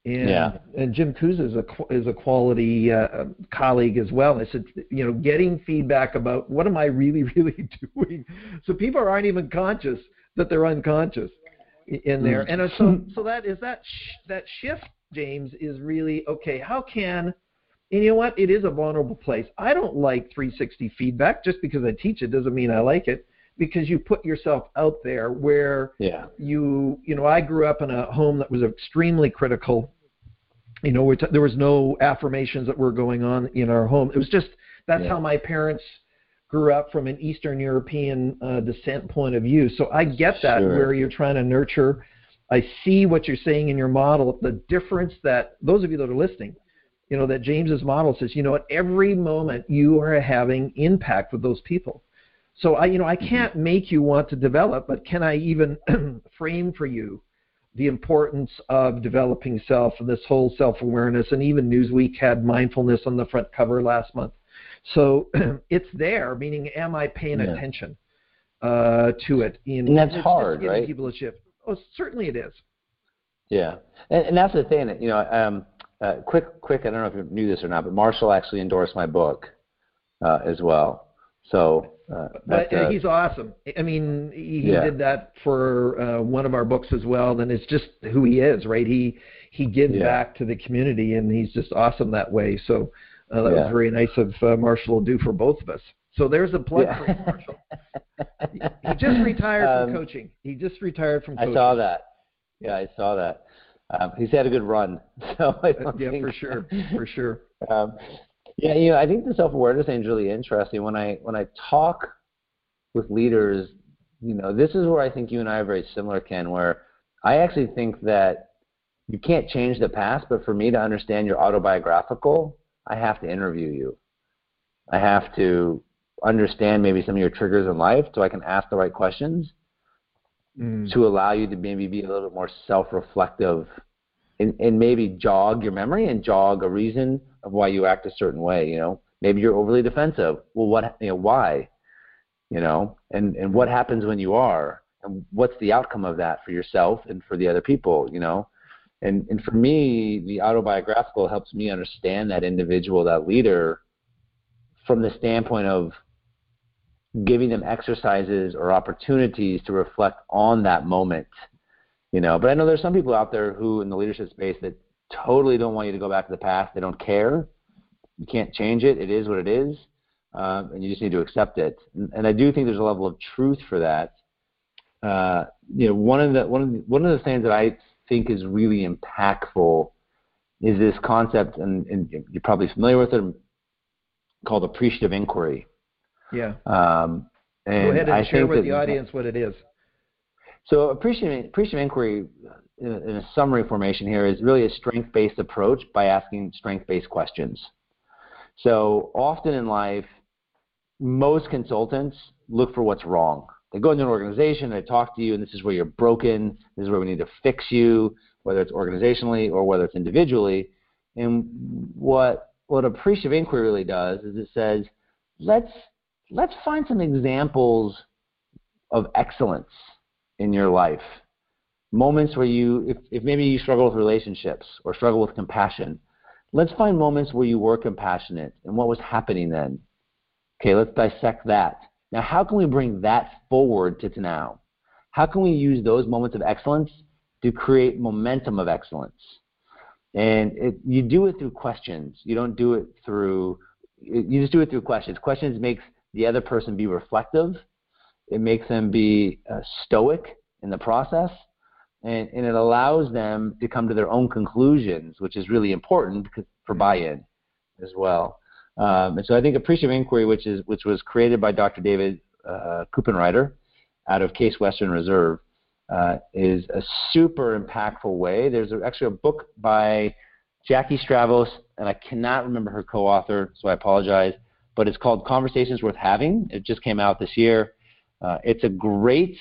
And, yeah. and Jim Kouzes is a is a quality uh, colleague as well. I said, you know, getting feedback about what am I really really doing, so people aren't even conscious that they're unconscious in there. Mm. And so so that is that sh- that shift, James, is really okay. How can and you know what? It is a vulnerable place. I don't like 360 feedback. Just because I teach it doesn't mean I like it because you put yourself out there where yeah. you you know I grew up in a home that was extremely critical. You know, t- there was no affirmations that were going on in our home. It was just that's yeah. how my parents grew up from an Eastern European uh, descent point of view. So I get that sure. where you're trying to nurture. I see what you're saying in your model. The difference that those of you that are listening, you know, that James's model says, you know, at every moment you are having impact with those people. So I, you know, I mm-hmm. can't make you want to develop, but can I even frame for you the importance of developing self and this whole self-awareness? And even Newsweek had mindfulness on the front cover last month. So it's there, meaning, am I paying yeah. attention uh, to it? In, and that's hard, right? People to shift. Oh, certainly it is. Yeah, and, and that's the thing. You know, um, uh, quick, quick. I don't know if you knew this or not, but Marshall actually endorsed my book uh, as well. So uh, but uh, he's awesome. I mean, he, yeah. did that for uh, one of our books as well. And it's just who he is, right? He he gives yeah. back to the community, and he's just awesome that way. So uh, that yeah. was very nice of uh, Marshall to do for both of us. So there's a plug for Marshall. he, just retired um, from coaching. He just retired from coaching. I saw that. Yeah, I saw that. Um, he's had a good run, so yeah, think, for sure, for sure. Um, yeah, you know, I think the self awareness thing is really interesting. When I when I talk with leaders, you know, this is where I think you and I are very similar, Ken. Where I actually think that you can't change the past, but for me to understand your autobiographical, I have to interview you. I have to understand maybe some of your triggers in life so I can ask the right questions mm. to allow you to maybe be a little bit more self-reflective and, and maybe jog your memory and jog a reason of why you act a certain way. You know, maybe you're overly defensive. Well, what? You know, why? You know, and and what happens when you are, and what's the outcome of that for yourself and for the other people? You know, and and for me, the autobiographical helps me understand that individual, that leader, from the standpoint of giving them exercises or opportunities to reflect on that moment. You know, but I know there's some people out there who in the leadership space that totally don't want you to go back to the past. They don't care. You can't change it. It is what it is, um, and you just need to accept it. And, and, I do think there's a level of truth for that. Uh, you know, one of the one of the, one of the things that I think is really impactful is this concept, and, and you're probably familiar with it, called appreciative inquiry. Yeah. Um, and Go ahead and I share with the audience what it is. So appreciative, appreciative inquiry, in a, in a summary formation here, is really a strength-based approach by asking strength-based questions. So often in life, most consultants look for what's wrong. They go into an organization, they talk to you, and this is where you're broken. This is where we need to fix you, whether it's organizationally or whether it's individually. And what what appreciative inquiry really does is it says, let's let's find some examples of excellence in your life. Moments where you, if, if maybe you struggle with relationships or struggle with compassion, let's find moments where you were compassionate and what was happening then. Okay, let's dissect that. Now, how can we bring that forward to now? How can we use those moments of excellence to create momentum of excellence? And it, you do it through questions. You don't do it through, you just do it through questions. Questions makes the other person be reflective. It makes them be uh, stoic in the process, and, and it allows them to come to their own conclusions, which is really important for buy-in as well. Um, and so I think appreciative inquiry, which is which was created by Dr. David uh, Cooperrider out of Case Western Reserve, uh, is a super impactful way. There's actually a book by Jackie Stavros, and I cannot remember her co-author, so I apologize but it's called Conversations Worth Having. It just came out this year. Uh, it's a great,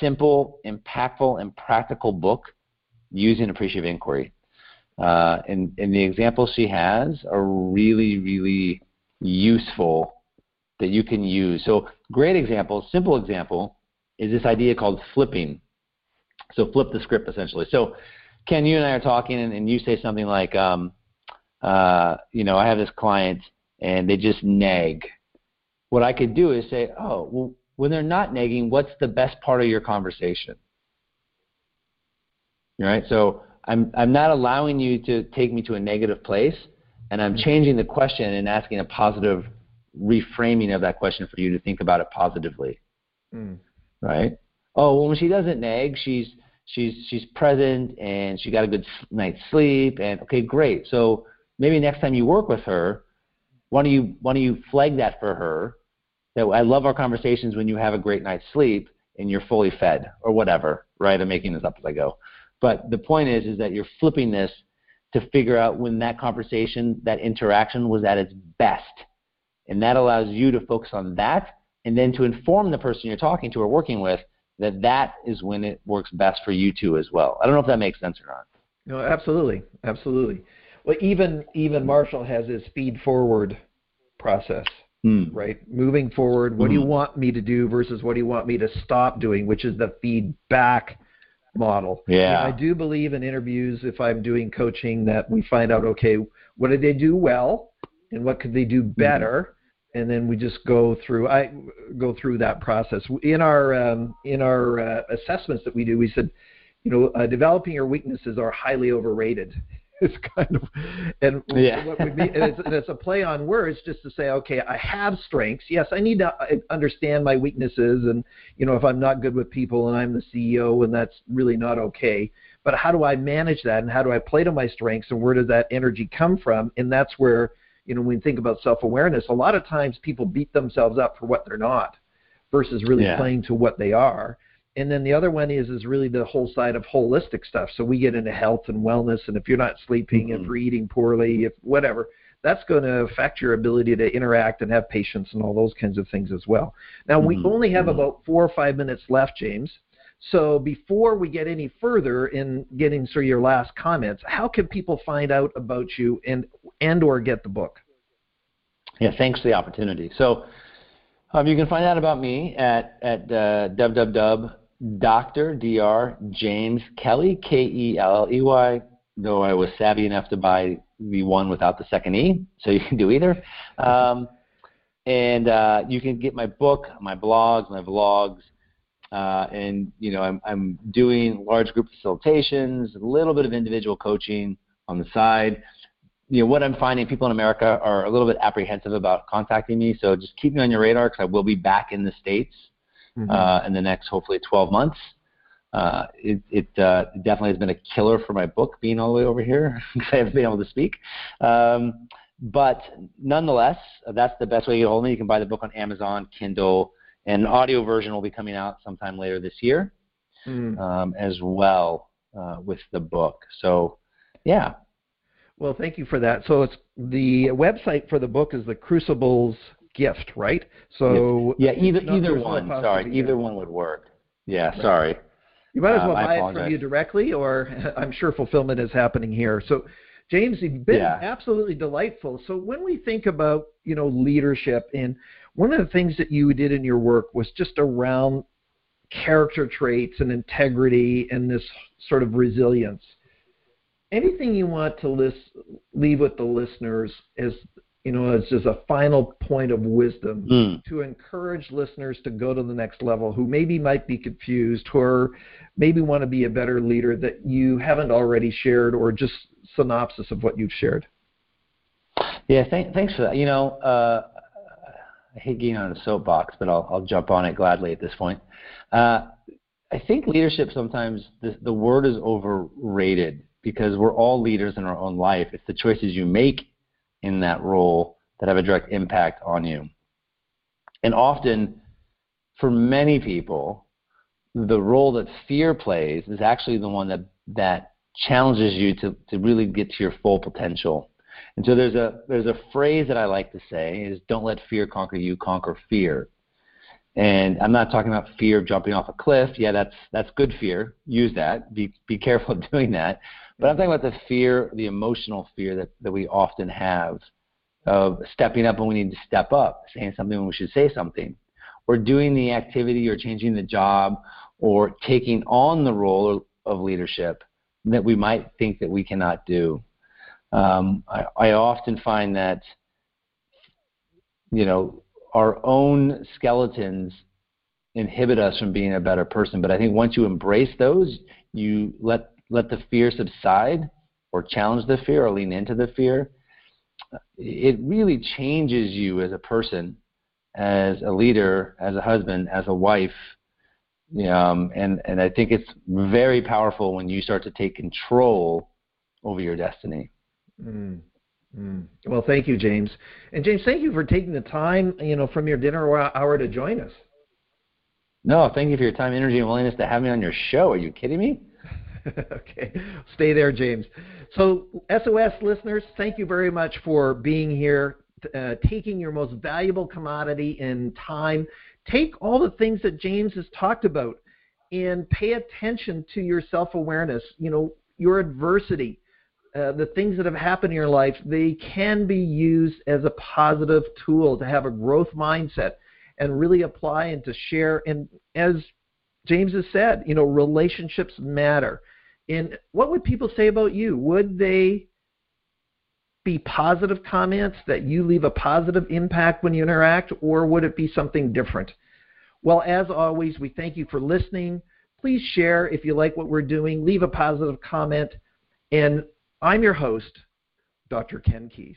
simple, impactful, and practical book using appreciative inquiry. Uh, and, and the examples she has are really, really useful that you can use. So, great example, simple example, is this idea called flipping. So, flip the script essentially. So, Ken, you and I are talking, and, and you say something like, um, uh, you know, I have this client and they just nag. What I could do is say, oh, well, when they're not nagging, what's the best part of your conversation? All right, so I'm, I'm not allowing you to take me to a negative place, and I'm changing the question and asking a positive reframing of that question for you to think about it positively. Mm. Right? Oh, well, when she doesn't nag, she's she's she's present and she got a good night's sleep, and okay, great. So maybe next time you work with her, why don't you why don't you flag that for her? That I love our conversations when you have a great night's sleep and you're fully fed or whatever, right? I'm making this up as I go. But the point is is that you're flipping this to figure out when that conversation, that interaction was at its best. And that allows you to focus on that and then to inform the person you're talking to or working with that that is when it works best for you too as well. I don't know if that makes sense or not. No, absolutely, absolutely. Well, even even Marshall has his feed forward process, mm. right? Moving forward, what mm. do you hmm. want me to do versus what do you want me to stop doing, which is the feedback model. Yeah. And I do believe in interviews, if I'm doing coaching, that we find out, okay, what did they do well, and what could they do hmm. better, mm. and then we just go through. I go through that process in our um, in our uh, assessments that we do. We said, you know, uh, developing your weaknesses are highly overrated it's kind of and yeah. what would be and it's, and it's a play on words just to say okay i have strengths yes i need to uh, understand my weaknesses and you know if i'm not good with people and i'm the ceo and that's really not okay but how do i manage that and how do i play to my strengths and where does that energy come from and that's where you know when we think about self awareness a lot of times people beat themselves up for what they're not versus really yeah. playing to what they are and then the other one is is really the whole side of holistic stuff. So we get into health and wellness, and if you're not sleeping, mm-hmm. if you're eating poorly, if whatever, that's going to affect your ability to interact and have patience and all those kinds of things as well. Now mm-hmm. we only have mm-hmm. about four or five minutes left, James. So before we get any further in getting through your last comments, how can people find out about you and and or get the book? Yeah, thanks for the opportunity. So um, you can find out about me at at uh, www Dr. Dr. James Kelley, K E L L E Y, though I was savvy enough to buy the one without the second E, so you can do either. Um, and uh, you can get my book, my blogs, my vlogs, uh, and you know I'm, I'm doing large group facilitations, a little bit of individual coaching on the side. You know what I'm finding, people in America are a little bit apprehensive about contacting me, so just keep me on your radar because I will be back in the states mm-hmm. uh, in the next hopefully 12 months. Uh, it, it uh, definitely has been a killer for my book being all the way over here because I haven't been able to speak. Um, but nonetheless, that's the best way to get hold of me. You can buy the book on Amazon, Kindle, and an audio version will be coming out sometime later this year mm. um, as well uh, with the book. So, yeah. Well, thank you for that. So it's the website for the book is the Crucibles gift, right? So yeah, either either one. Sorry, either one would work. Yeah, right. sorry. You might as well um, buy it from you directly, or I'm sure fulfillment is happening here. So, James, you've been yeah. absolutely delightful. So, when we think about you know leadership, and one of the things that you did in your work was just around character traits and integrity and this sort of resilience. Anything you want to list, leave with the listeners as you know, it's just a final point of wisdom mm. to encourage listeners to go to the next level who maybe might be confused or maybe want to be a better leader that you haven't already shared or just synopsis of what you've shared. Yeah, th- thanks for that. You know, uh, I hate getting on a soapbox, but I'll, I'll jump on it gladly at this point. Uh, I think leadership sometimes the, the word is overrated because we're all leaders in our own life. It's the choices you make in that role that have a direct impact on you. And often, for many people, the role that fear plays is actually the one that, that challenges you to, to really get to your full potential. And so there's a there's a phrase that I like to say is don't let fear conquer you, conquer fear. And I'm not talking about fear of jumping off a cliff. Yeah, that's that's good fear. Use that. Be be careful of doing that. But I'm talking about the fear, the emotional fear that, that we often have of stepping up when we need to step up, saying something when we should say something, or doing the activity or changing the job or taking on the role of leadership that we might think that we cannot do. Um, I, I often find that, you know, our own skeletons inhibit us from being a better person. But I think once you embrace those, you let let the fear subside or challenge the fear or lean into the fear, it really changes you as a person, as a leader, as a husband, as a wife. Um, and, and I think it's very powerful when you start to take control over your destiny. Mm. Mm. Well, thank you, James. And James, thank you for taking the time, you know, from your dinner hour to join us. No, thank you for your time, energy, and willingness to have me on your show. Are you kidding me? okay. Stay there, James. So, SOS listeners, thank you very much for being here, uh, taking your most valuable commodity in time. Take all the things that James has talked about and pay attention to your self awareness, you know, your adversity. Uh, the things that have happened in your life, they can be used as a positive tool to have a growth mindset and really apply and to share. And as James has said, you know, relationships matter. And what would people say about you? Would they be positive comments that you leave a positive impact when you interact, or would it be something different? Well, as always, we thank you for listening. Please share if you like what we're doing, leave a positive comment, and I'm your host, Dr. Ken Keis.